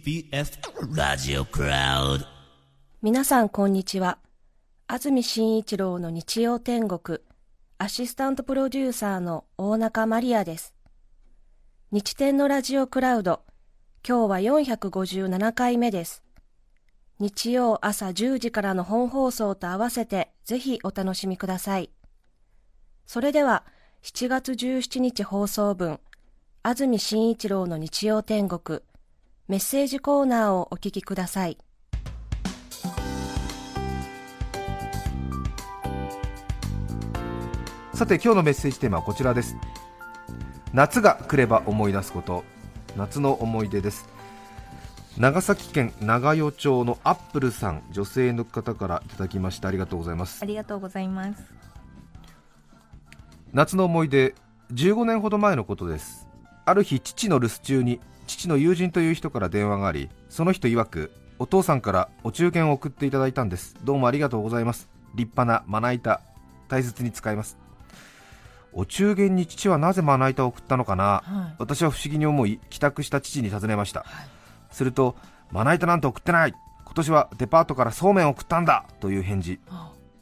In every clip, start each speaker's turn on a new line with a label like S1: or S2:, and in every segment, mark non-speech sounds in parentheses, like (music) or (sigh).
S1: TBS ラジオクラウド
S2: 皆さんこんにちは。安住紳一郎の日曜天国アシスタントプロデューサーの大中マリアです。日天のラジオクラウド今日は457回目です。日曜朝10時からの本放送と合わせてぜひお楽しみください。それでは7月17日放送分安住紳一郎の日曜天国メッセージコーナーをお聞きください。
S3: さて今日のメッセージテーマはこちらです。夏が来れば思い出すこと。夏の思い出です。長崎県長与町のアップルさん女性の方からいただきました。ありがとうございます。
S4: ありがとうございます。
S3: 夏の思い出15年ほど前のことです。ある日父の留守中に父の友人という人から電話がありその人曰くお父さんからお中元を送っていただいたんです。どうもありがとうございます。立派なまな板大切に使います。お中元に父はなぜまな板を送ったのかな、
S4: はい。
S3: 私は不思議に思い帰宅した父に尋ねました、するとまな板なんて送ってない。今年はデパートからそうめんを送ったんだという返事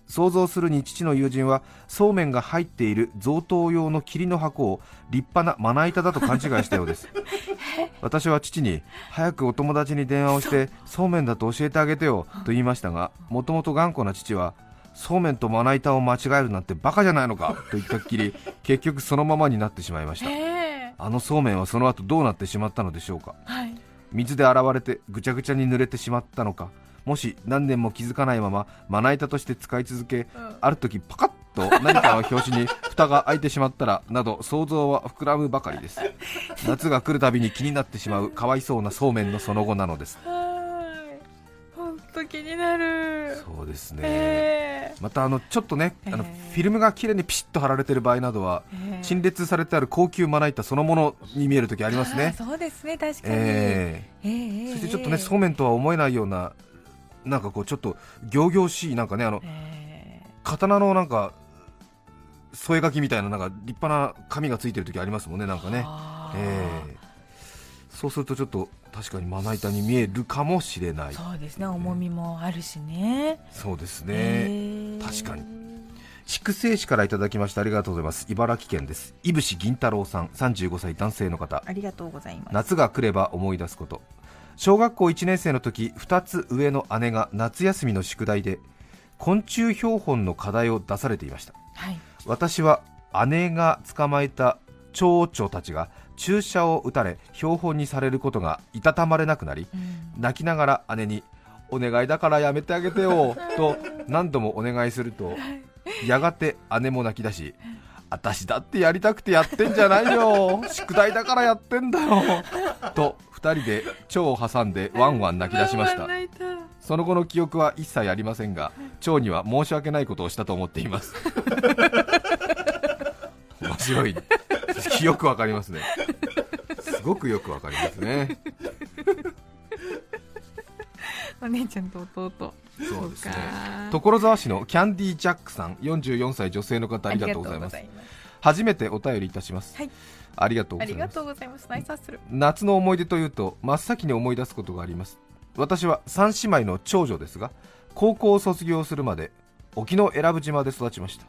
S3: 想像するに父の友人はそうめんが入っている贈答用の霧の箱を立派なまな板だと勘違いしたようです。(laughs) 私は父に早くお友達に電話をしてそうめんだと教えてあげてよと言いましたがもともと頑固な父はそうめんとまな板を間違えるなんてバカじゃないのかと言ったっきり結局そのままになってしまいました。
S4: え。
S3: あのそうめんはその後どうなってしまったのでしょうか。
S4: はい。
S3: 水で洗われてぐちゃぐちゃに濡れてしまったのかもし何年も気づかないまままな板として使い続け、ある時パカッと何かの拍子に蓋が開いてしまったらなど想像は膨らむばかりです。夏が来るたびに気になってしまうかわいそうなそうめんのその後なのです。
S4: はい。本当気になる。
S3: そうですね、
S4: え
S3: またあのちょっとね、あの
S4: えー
S3: フィルムが綺麗にピシッと貼られている場合などは、
S4: え
S3: 陳列されてある高級まな板そのものに見える時ありますね。
S4: あーそうですね、確かに。
S3: え
S4: え。
S3: ー
S4: え。
S3: そしてちょっとね、そうめんとは思えないような、なんかこう、ちょっと仰々しい、なんかね、あの
S4: え
S3: 刀のなんか添え書きみたいな、なんか立派な紙がついてる時ありますもんね、なんか
S4: え
S3: ね、えーそうするとちょっと確かにまな板に見えるかもしれない、
S4: そうですね、重みもあるしね。
S3: そうですね、
S4: ええ
S3: 確かに。筑西市からいただきましてありがとうございます、茨城県です、いぶし銀太郎さん、35歳男性の方。
S4: ありがとうございます。
S3: 夏が来れば思い出すこと小学校1年生の時2つ上の姉が夏休みの宿題で昆虫標本の課題を出されていました。
S4: はい。
S3: 私は姉が捕まえた蝶々たちが注射を打たれ標本にされることがいたたまれなくなり
S4: うん。
S3: 泣きながら姉に「お願いだからやめてあげてよ」と何度もお願いするとやがて姉も泣き出し「私だってやりたくてやってんじゃないよ。宿題だからやってんだよ」と2人で蝶を挟んで (laughs) ワンワン泣き出しました。その後の記憶は一切ありませんが蝶には申し訳ないことをしたと思っています。(laughs) 面白い。よくわかりますね。すごくよくわかりますね。(laughs)
S4: お姉ちゃんと弟。
S3: そうですね。
S4: か。
S3: 所沢市のキャンディージャックさん44歳女性の方ありがとうございます。
S4: ありがとうございます。
S3: 初めてお便りいたします、
S4: はい
S3: ありがとうございます。夏の思い出というと真っ先に思い出すことがあります。私は三姉妹の長女ですが高校を卒業するまで沖永良部島で育ちました。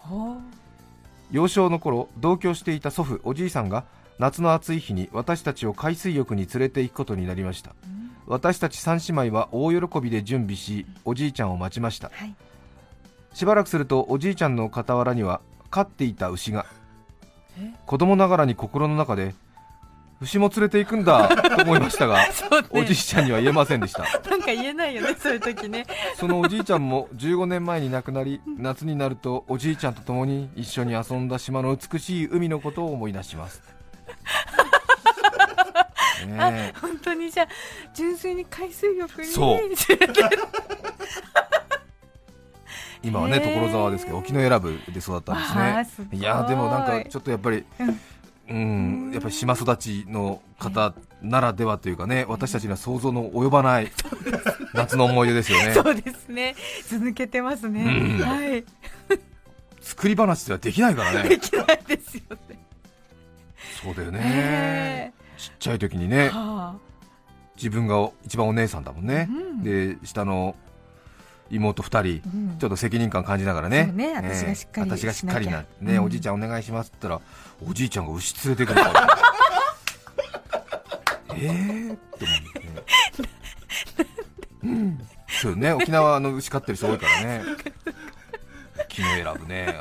S3: 幼少の頃同居していた祖父おじいさんが夏の暑い日に私たちを海水浴に連れて行くことになりました。私たち三姉妹は大喜びで準備しおじいちゃんを待ちました。
S4: はい。
S3: しばらくするとおじいちゃんの傍らには飼っていた牛が
S4: え
S3: 子供ながらに心の中で牛も連れて行くんだと思いましたが (laughs)
S4: ね。
S3: おじいちゃんには言えませんでした。(laughs)
S4: なんか言えないよね、そういう時ね。
S3: そのおじいちゃんも15年前に亡くなり夏になるとおじいちゃんと共に一緒に遊んだ島の美しい海のことを思い出します。(laughs) ねえ。
S4: 本当にじゃあ純粋に海水浴に
S3: そう。
S4: 連れて
S3: 今はね所沢ですけど沖永良部で育ったんですね。
S4: い。
S3: いやーでもなんかちょっとやっぱり
S4: うん。
S3: うんやっぱり島育ちの方ならではというかね私たちには想像の及ばない夏の思い出ですよね。(laughs)
S4: そうですね。図抜けてますね、
S3: うん。
S4: はい。
S3: 作り話ではできないからね。
S4: できないですよね。
S3: そうだよ
S4: ね。
S3: ねちっちゃい時にね
S4: は
S3: 自分が一番お姉さんだもんね、
S4: うん。
S3: で下の妹2人、
S4: うん。
S3: ちょっと責任感感じながらね。
S4: ね。私がしっかり
S3: 私がしっかりな。ね、
S4: うん。
S3: おじいちゃんお願いしますって言ったらおじいちゃんが牛連れてくる。か (laughs) らえー？って思うんですねうん。そうね。沖縄の牛飼ってる人多いからね。(laughs) 木の選ぶね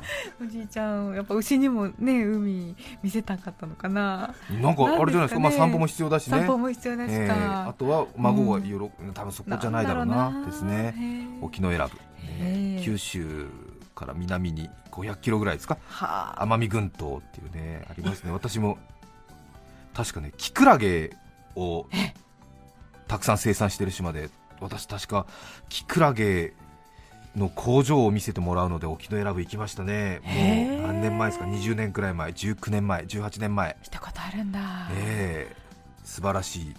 S3: (laughs)
S4: おじいちゃんやっぱ牛にもね海見せたかったのかな。
S3: なんかあれじゃないですか、まあ、散歩も必要だしね。
S4: 散歩も必要です
S3: え
S4: か、
S3: ーあとは孫が喜ぶ、多分そこじゃないだろうなですね。沖永良部、九州から南に500キロぐらいですか。
S4: はあ。
S3: 奄美群島っていうねありますね。私も確かねキクラゲをたくさん生産してる島で私確かキクラゲの工場を見せてもらうので沖永良部行きましたね。もう何年前ですか？20年くらい前19年前18年前。
S4: 来たことあるんだ、
S3: ええ。素晴らしい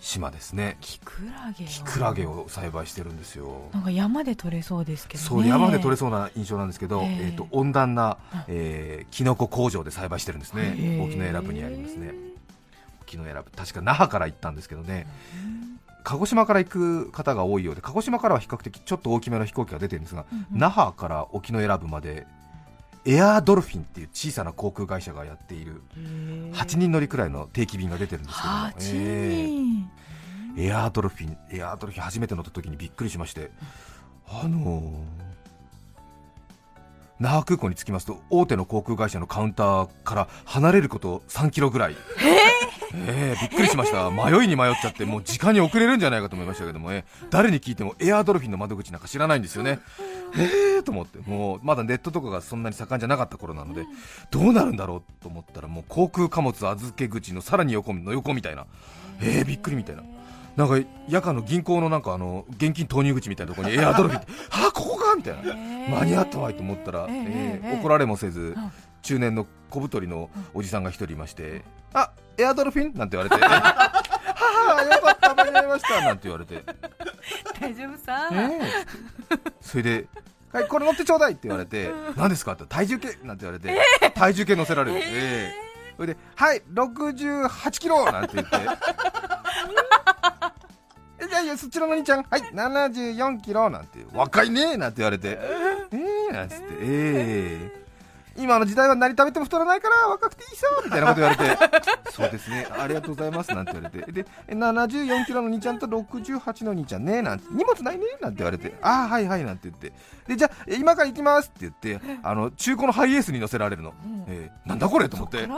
S3: 島ですね。
S4: キクラゲを。
S3: キクラゲを栽培してるんですよ。
S4: なんか山で取れそうですけどね。
S3: そう山で取れそうな印象なんですけど、
S4: え
S3: え。
S4: え
S3: ーと温暖な、えー、キノコ工場で栽培してるんですね。沖永良部にありますね。沖永良部。確か那覇から行ったんですけどね鹿児島から行く方が多いようで鹿児島からは比較的ちょっと大きめの飛行機が出てるんですが、
S4: うんうん。
S3: 那覇から沖永良部までエアードルフィンっていう小さな航空会社がやっている8人乗りくらいの定期便が出てるんですけども、
S4: 8
S3: え
S4: 人、
S3: ーエアードルフィンエアードルフィン初めて乗った時にびっくりしましてあのー那覇空港に着きますと大手の航空会社のカウンターから離れること3キロぐらい。えーびっくりしました。迷いに迷っちゃってもう時間に遅れるんじゃないかと思いましたけども、えー誰に聞いてもエアードルフィンの窓口なんか知らないんですよね。えーと思ってもうまだネットとかがそんなに盛んじゃなかった頃なのでどうなるんだろうと思ったらもう航空貨物預け口のさらに横の横みたいな。えー、びっくりみたいな。なんか夜間の銀行のなんかあの現金投入口みたいなところに (laughs) エアードルフィンってあここかみたいな。間に合ったわいと思ったら、
S4: ええ
S3: えー。
S4: ええ
S3: 怒られもせず
S4: ん
S3: 中年の小太りのおじさんが一人いましてあエアドルフィン？なんて言われて。(laughs) ははよかった間に合いました。なんて言われて。
S4: 大丈夫さ、
S3: ええ。それではい、これ乗ってちょうだいって言われて、何ですか？って体重計？なんて言われて、体重計乗せられる。ええ。それで、はい、68キロなんて言って、えじゃあいや、そちらの兄ちゃん、はい、74キロなんて、若いねなんて言われて、ええなんつって、ええ今の時代は何食べても太らないから若くていいさみたいなこと言われて、(laughs) そうですね、ありがとうございますなんて言われて、で、74キロの兄ちゃんと68の兄ちゃんねなんて、荷物ないねなんて言われて、ああ、はいはいなんて言って、で、じゃあ、今から行きますって言って、あの、中古のハイエースに乗せられるの。
S4: うん。
S3: えーなんだこれと思って。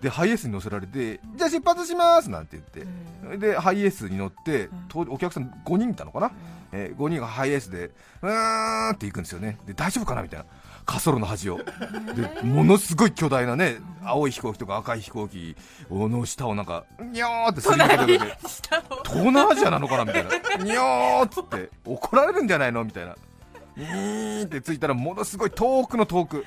S3: で、ハイエースに乗せられて、じゃあ出発しますなんて言って、で、ハイエースに乗って、とお客さん5人いたのかな、えー5人がハイエースで、うーんって行くんですよね。で、大丈夫かな？みたいな。滑走路の端を。で、ものすごい巨大なね、青い飛行機とか赤い飛行機の下をなんか、にょーってすり抜けてて、東南アジアなのかなみたいな。にょーっつって、怒られるんじゃないのみたいな。にーって着いたらものすごい遠くの遠く、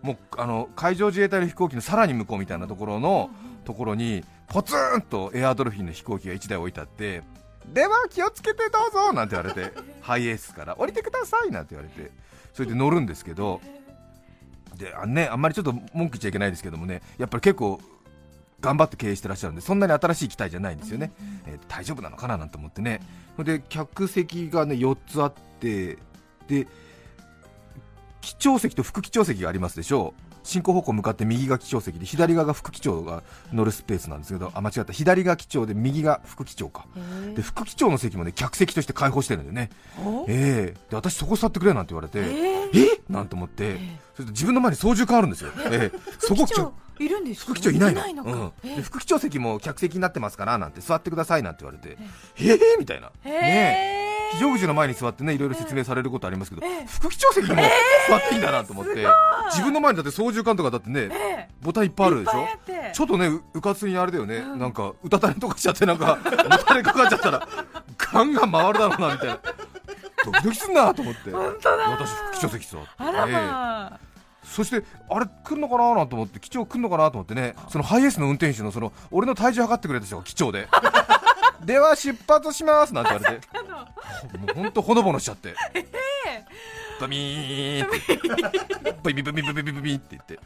S3: もうあの海上自衛隊の飛行機のさらに向こうみたいなところのところにポツンとエアドルフィンの飛行機が1台置いてあってでは気をつけてどうぞなんて言われてハイエースから降りてくださいなんて言われてそれで乗るんですけどであ,、ね、あんまりちょっと文句言っちゃいけないですけどもねやっぱり結構頑張って経営してらっしゃるんでそんなに新しい機体じゃないんですよね、えー大丈夫なのかななんて思ってね。で客席がね4つあってで機長席と副機長席がありますでしょう進行方向向かって右が機長席で左側が副機長が乗るスペースなんですけどあ間違った。左が機長で右が副機長か。で副機長の席もね客席として開放してるんだよね。
S4: お？
S3: ええ。で私そこ座ってくれなんて言われて
S4: え
S3: え。なんて思って。それと自分の前に操縦桿あるんですよ。ええ。そこ
S4: 副機長いるんですか
S3: 副機長いないの。
S4: いのか、
S3: うん、副機長席も客席になってますからなんて座ってくださいなんて言われてええ。みたいな。
S4: へ
S3: ねえ非常口の前に座ってねいろいろ説明されることありますけど、副機長席にも座っていいんだなと思って、自分の前にだって操縦桿とかだってね、
S4: え
S3: ボタンいっぱいあるでしょ？ちょっとねううかつにあれだよね、なんかうたた寝とかしちゃってなんかもたれかかっちゃったらガンガン回るだろうなみたいな。ドキドキすんなと思って。
S4: 本当だ。
S3: 私副機長席座って
S4: あら
S3: えそしてあれ来るのかななんて思って機長来るのかなと思ってねそのハイエースの運転手のその俺の体重測ってくれた人が機長で。(laughs) では出発しますなんて言われてもうほんとほのぼのしちゃって。ええ。ー。ブミー。って。ブミブミブミブミブって言って。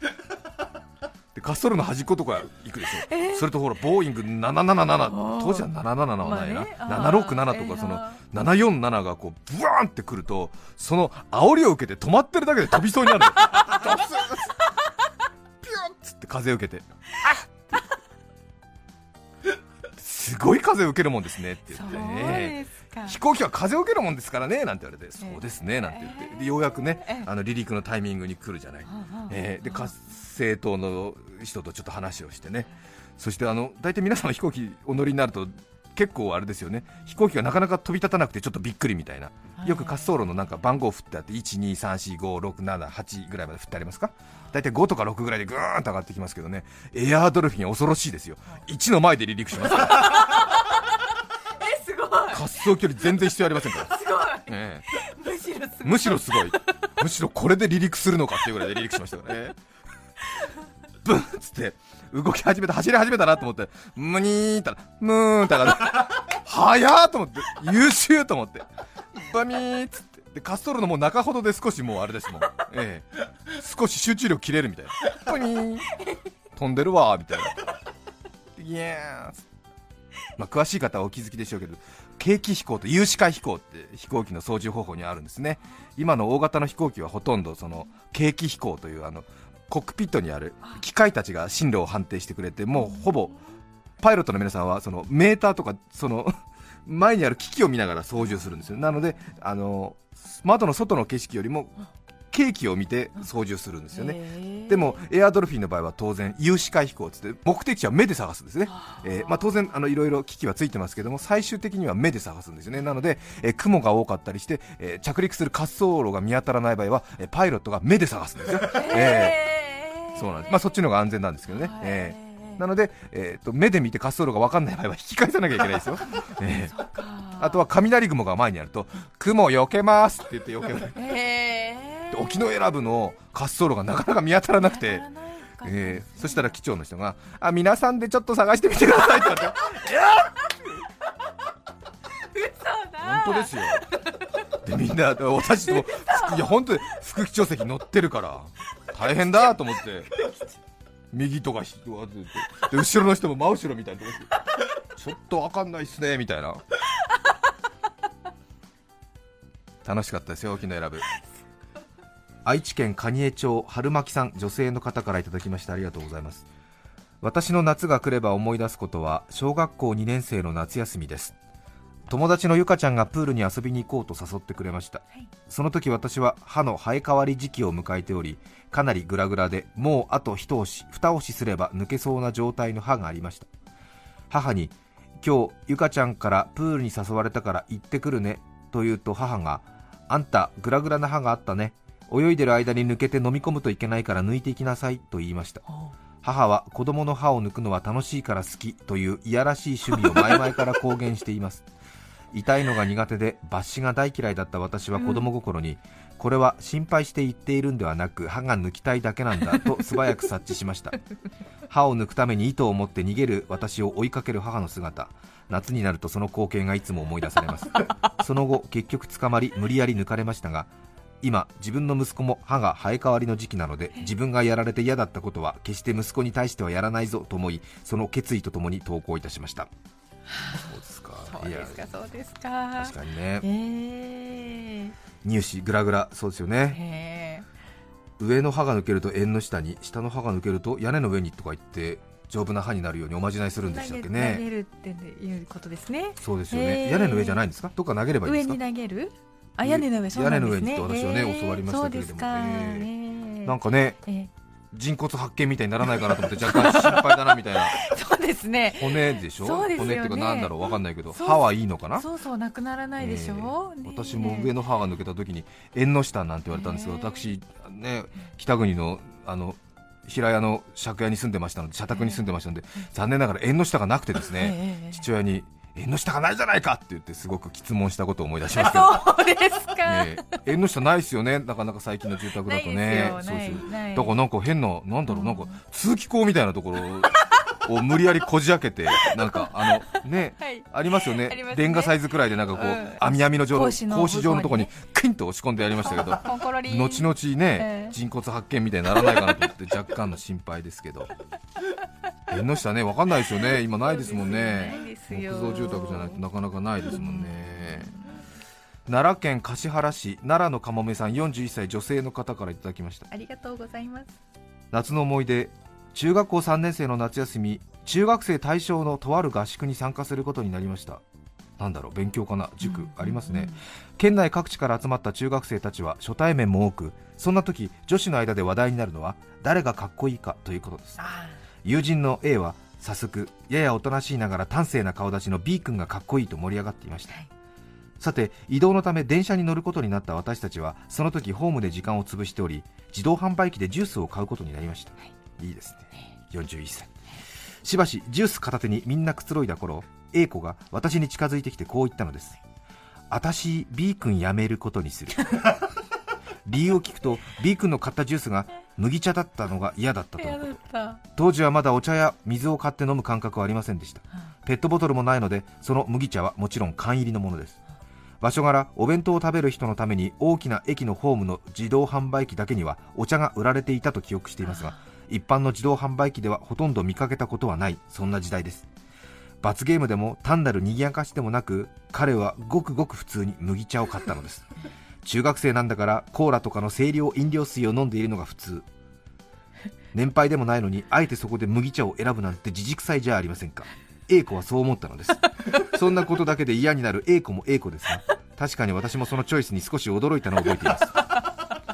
S3: で滑走路の端っことか行くでしょ、えー、それとほらボーイング777当時は777はないな、
S4: まあ、
S3: 767とかその747がこうブワーンってくるとその煽りを受けて止まってるだけで飛びそうになるピュンっつって風を受けて。あっ。すごい風を受けるもんですねって言ってね。飛行機は風を受けるもんですからねなんて言われて、そうですねなんて言って。でようやくね
S4: ええ。
S3: あの離陸のタイミングに来るじゃない、えーで活性島の人とちょっと話をしてね。そしてあの大体皆さん飛行機お乗りになると結構あれですよね。飛行機がなかなか飛び立たなくてちょっとびっくりみたいな。よく滑走路のなんか番号振ってあって123456788ぐらいまで振ってありますか？大体5とか6ぐらいでぐーんと上がってきますけどね。エアードルフィン恐ろしいですよ。1の前で離陸しますから
S4: ごい。
S3: 滑走距離全然必要ありませんから。
S4: すごい。
S3: ええ。
S4: むしろすごい。
S3: むしろすごい。むしろこれで離陸するのかっていうぐらいで離陸しましたからね。ブンっつって動き始めた走り始めたなと思ってムニーったらムーンって上がって早ーと思って優秀と思ってバミーっつって。で滑走路のもう中ほどで少しもうあれですもん、ええ、少し集中力切れるみたいな。バミー飛んでるわーみたいな。イエースまあ、詳しい方はお気づきでしょうけど景気飛行と有視界飛行って飛行機の操縦方法にあるんですね。今の大型の飛行機はほとんどその景気飛行というあのコックピットにある機械たちが進路を判定してくれてもうほぼパイロットの皆さんはそのメーターとかその前にある機器を見ながら操縦するんですよ。なのであの窓の外の景色よりも景気を見て操縦するんですよね、でもエアドルフィンの場合は当然有視界飛行っつって目的地は目で探すんですね、えーまあ、当然あのいろいろ機器はついてますけども最終的には目で探すんですよね。なので、えー雲が多かったりして、えー着陸する滑走路が見当たらない場合は、えーパイロットが目で探すんですよ、えー。そうなんです、まあ、そっちの方が安全なんですけどね、えー。なので、えー、と目で見て滑走路が分かんない場合は引き返さなきゃいけないですよ、(laughs) えー。あとは雷雲が前にあると雲避けますって言って避ける。
S4: え
S3: で沖永良部の滑走路がなかなか見当たらなくて、えーそしたら機長の人があ皆さんでちょっと探してみてくださいって言われて。本当ですよ。でみんな私といや本当に副機長席乗ってるから大変だと思って。右とかで後ろの人も真後ろみたいなちょっと分かんないっすねみたいな。楽しかったですよ沖永良部愛知県蟹江町春巻さん女性の方からいただきましてありがとうございます。私の夏が来れば思い出すことは小学校2年生の夏休みです。友達のゆかちゃんがプールに遊びに行こうと誘ってくれました、その時私は歯の生え変わり時期を迎えておりかなりグラグラでもうあと一押し二押しすれば抜けそうな状態の歯がありました。母に今日ゆかちゃんからプールに誘われたから行ってくるねと言うと母があんたグラグラな歯があったね泳いでる間に抜けて飲み込むといけないから抜いていきなさいと言いました。母は子供の歯を抜くのは楽しいから好きといういやらしい趣味を前々から公言しています。痛いのが苦手で抜歯が大嫌いだった私は子供心に、これは心配して言っているんではなく歯が抜きたいだけなんだと素早く察知しました。歯を抜くために糸を持って逃げる私を追いかける母の姿。夏になるとその光景がいつも思い出されます。その後結局捕まり無理やり抜かれましたが今自分の息子も歯が生え変わりの時期なので自分がやられて嫌だったことは決して息子に対してはやらないぞと思いその決意とともに投稿いたしました。そうですか
S4: そうですかそうですか。
S3: 確かにね。
S4: え
S3: 乳歯グラグラそうですよ
S4: ー、
S3: ね。
S4: え
S3: 上の歯が抜けると縁の下に下の歯が抜けると屋根の上にとか言って丈夫な歯になるようにおまじないするんでしたっけ
S4: 投げ投げ
S3: ね
S4: るっていうことですね。
S3: そうですよね、
S4: へー
S3: 屋根の上じゃないんですか？どっか投げればいいんで
S4: 上
S3: すか？
S4: に投げる？あ屋根の上
S3: 屋根の上にって私はね教わりましたけれどもえー
S4: え。ー
S3: なんかね
S4: えー
S3: 人骨発見みたいにならないかなと思って若干心配だなみたいな。(laughs)
S4: そうですね。
S3: 骨でしょ？
S4: そうね。
S3: 骨っていうかなんだろうわかんないけど。歯はいいのかな？
S4: そうそうなくならないでしょ、
S3: えー
S4: ね
S3: 私も上の歯が抜けた時に縁の下なんて言われたんですけど、
S4: ね
S3: 私ね北国のあの平屋の借家に住んでましたので社宅に住んでましたので、残念ながら縁の下がなくてですね、
S4: ええ。
S3: 父親に縁の下がないじゃないかって言ってすごく質問したことを思い出しますけど、
S4: そうですか、
S3: ええ縁の下ないですよね。なかなか最近の住宅だとね。そうそう。
S4: ないない
S3: だからなんか変ななんだろうなんか通気口みたいなところを無理やりこじ開けてなんかあのね、
S4: はい。
S3: ありますよね。レンガサイズくらいでなんかこう、
S4: うん。
S3: 網網の状の
S4: 格子の
S3: 格子状のところに。
S4: 向
S3: クインと押し込んでやりましたけど (laughs) 後々ね、
S4: ええ。
S3: 人骨発見みたいにならないかなと思って若干の心配ですけど。縁の下ね分かんないですよね。今ないですもんね。木造住宅じゃないとなかなかないですもんね。奈良県橿原市奈良のかもめさん41歳女性の方からいただきました。
S4: ありがとうございます。
S3: 夏の思い出中学校3年生の夏休み中学生対象のとある合宿に参加することになりました。なんだろう勉強かな塾、ありますね、県内各地から集まった中学生たちは初対面も多くそんな時女子の間で話題になるのは誰がかっこいいかということです。
S4: あ
S3: 友人の A は早速ややおとなしいながら端正な顔立ちの B 君がかっこいいと盛り上がっていました、
S4: はい。
S3: さて移動のため電車に乗ることになった私たちはその時ホームで時間を潰しており自動販売機でジュースを買うことになりました、い、いですね。41歳。しばしジュース片手にみんなくつろいだ頃 A 子が私に近づいてきてこう言ったのです。私 B 君辞めることにする。(laughs) 理由を聞くと B 君の買ったジュースが麦茶だったのが嫌だったとの
S4: 嫌
S3: こと。
S4: だった。
S3: 当時はまだお茶や水を買って飲む感覚はありませんでした。ペットボトルもないのでその麦茶はもちろん缶入りのものです。場所柄お弁当を食べる人のために大きな駅のホームの自動販売機だけにはお茶が売られていたと記憶していますが一般の自動販売機ではほとんど見かけたことはない。そんな時代です。罰ゲームでも単なる賑やかしでもなく彼はごくごく普通に麦茶を買ったのです。中学生なんだからコーラとかの清涼飲料水を飲んでいるのが普通。年配でもないのにあえてそこで麦茶を選ぶなんて自軸臭いじゃありませんか。A 子はそう思ったのです。そんなことだけで嫌になる A 子も A 子ですが確かに私もそのチョイスに少し驚いたのを覚えています。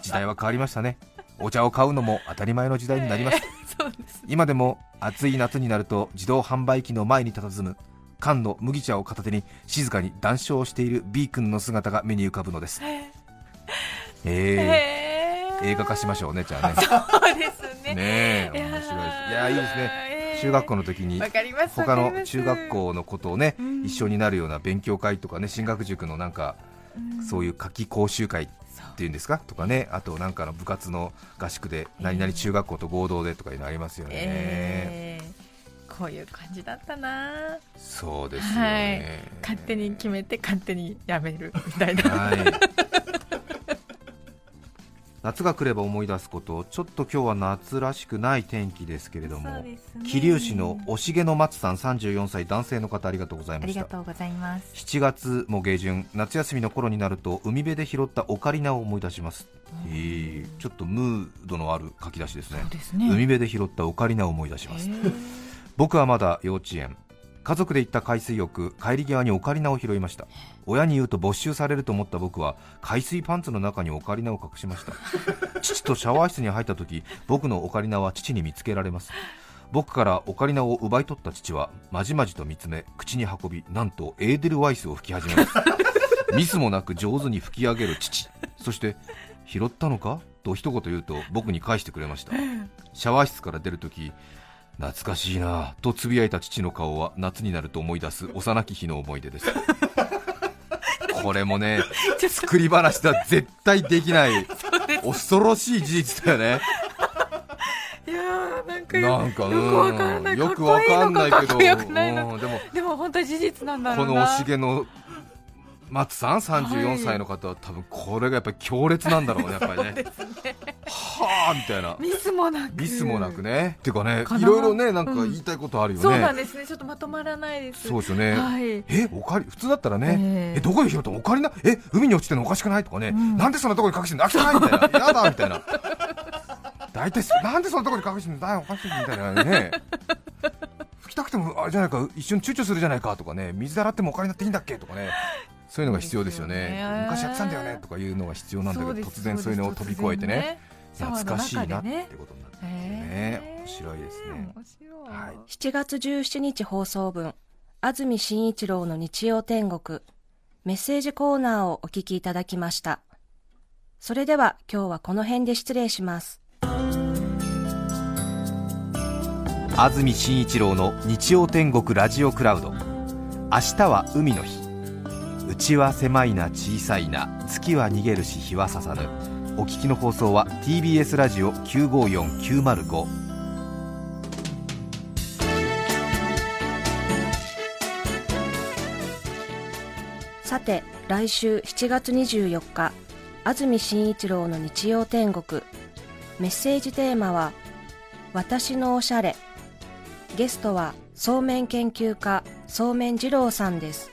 S3: 時代は変わりましたね。お茶を買うのも当たり前の時代になりました (laughs)
S4: そうです
S3: 今でも暑い夏になると自動販売機の前に佇む缶の麦茶を片手に静かに談笑している B 君の姿が目に浮かぶのです。え。
S4: へ
S3: ー、映画化しましょうねじゃあね。
S4: そうですね。
S3: ね面白いです。いやーいいですね。
S4: えー。
S3: 中学校の時に他の中学校のことをね
S4: うん。
S3: 一緒になるような勉強会とかね進学塾のなんか
S4: うん。
S3: そういう夏季講習会っていうんですか？とかね。あとなんかの部活の合宿で何々中学校と合同でとかいうのありますよね、
S4: えー。こういう感じだったな。
S3: そうですよ
S4: はい。
S3: ね、
S4: 勝手に決めて勝手にやめるみたいな。
S3: はい夏が来れば思い出すことちょっと今日は夏らしくない天気ですけれども
S4: ね。
S3: 桐生市のおしげの松さん34歳男性の方ありがとうござい
S4: あ
S3: ました。
S4: りがとうございます。
S3: 7月も下旬夏休みの頃になると海辺で拾ったオカリナを思い出します、えーちょっとムードのある書き出しですね。
S4: ね。
S3: 海辺で拾ったオカリナを思い出します。僕はまだ幼稚園家族で行った海水浴帰り際にオカリナを拾いました。親に言うと没収されると思った僕は海水パンツの中にオカリナを隠しました。(laughs) 父とシャワー室に入った時僕のオカリナは父に見つけられます。僕からオカリナを奪い取った父はまじまじと見つめ口に運びなんとエーデルワイスを吹き始めます。(laughs) ミスもなく上手に吹き上げる父。そして拾ったのか？と一言言うと僕に返してくれました。(laughs) シャワー室から出るとき懐かしいな。とつぶやいた父の顔は夏になると思い出す幼き日の思い出です。(laughs) これもね作り話では絶対できない。恐ろしい事実だよね。
S4: いやーなんかよくわかんない。
S3: うんよくわかんないけど。でも
S4: でも本当に事実なんだろ
S3: このおしげの松さん？34歳の方は多分これがやっぱり強烈なんだろうねやっぱりねはあみたいな。
S4: ミスもなく。
S3: ミスもなくね。っていうかね
S4: かな。い
S3: ろいろねなんか言いたいことあるよね、
S4: そうなんですね。ちょっとまとまらないです。
S3: そうですよね、
S4: はい。
S3: えおかり普通だったらね、
S4: ええ。
S3: えどこで拾ったのオカリナえ海に落ちてるのおかしくない？とかね、
S4: ん。
S3: なんでそんなところに隠してんの？あ汚いみたいな。やだみたいな。大体なんでそんなところに隠してんの？だよおかしいみたいなね。拭きたくてもあれじゃないか。一瞬躊躇するじゃないかとかね。水で洗ってもオカリナっていいんだっけとかね。そういうのが必要ですよね。
S4: ね。
S3: 昔やってたんだよねとかいうのが必要なんだけど突然そういうのを飛び越えてね。
S4: そうです
S3: 懐かしいなってことになってね。
S4: へー。
S3: 面白いですね。
S4: 面白い。
S3: はい。
S2: 7月17日放送分安住紳一郎の日曜天国メッセージコーナーをお聞きいただきました。それでは今日はこの辺で失礼します。
S3: 安住紳一郎の日曜天国ラジオクラウド。明日は海の日うちは狭いな小さいな月は逃げるし日は刺さぬお聞きの放送は TBS ラジオ954905さ
S2: て来週7月24日安住紳一郎の日曜天国。メッセージテーマは「私のおしゃれ」ゲストはそうめん研究家そうめん二郎さんです。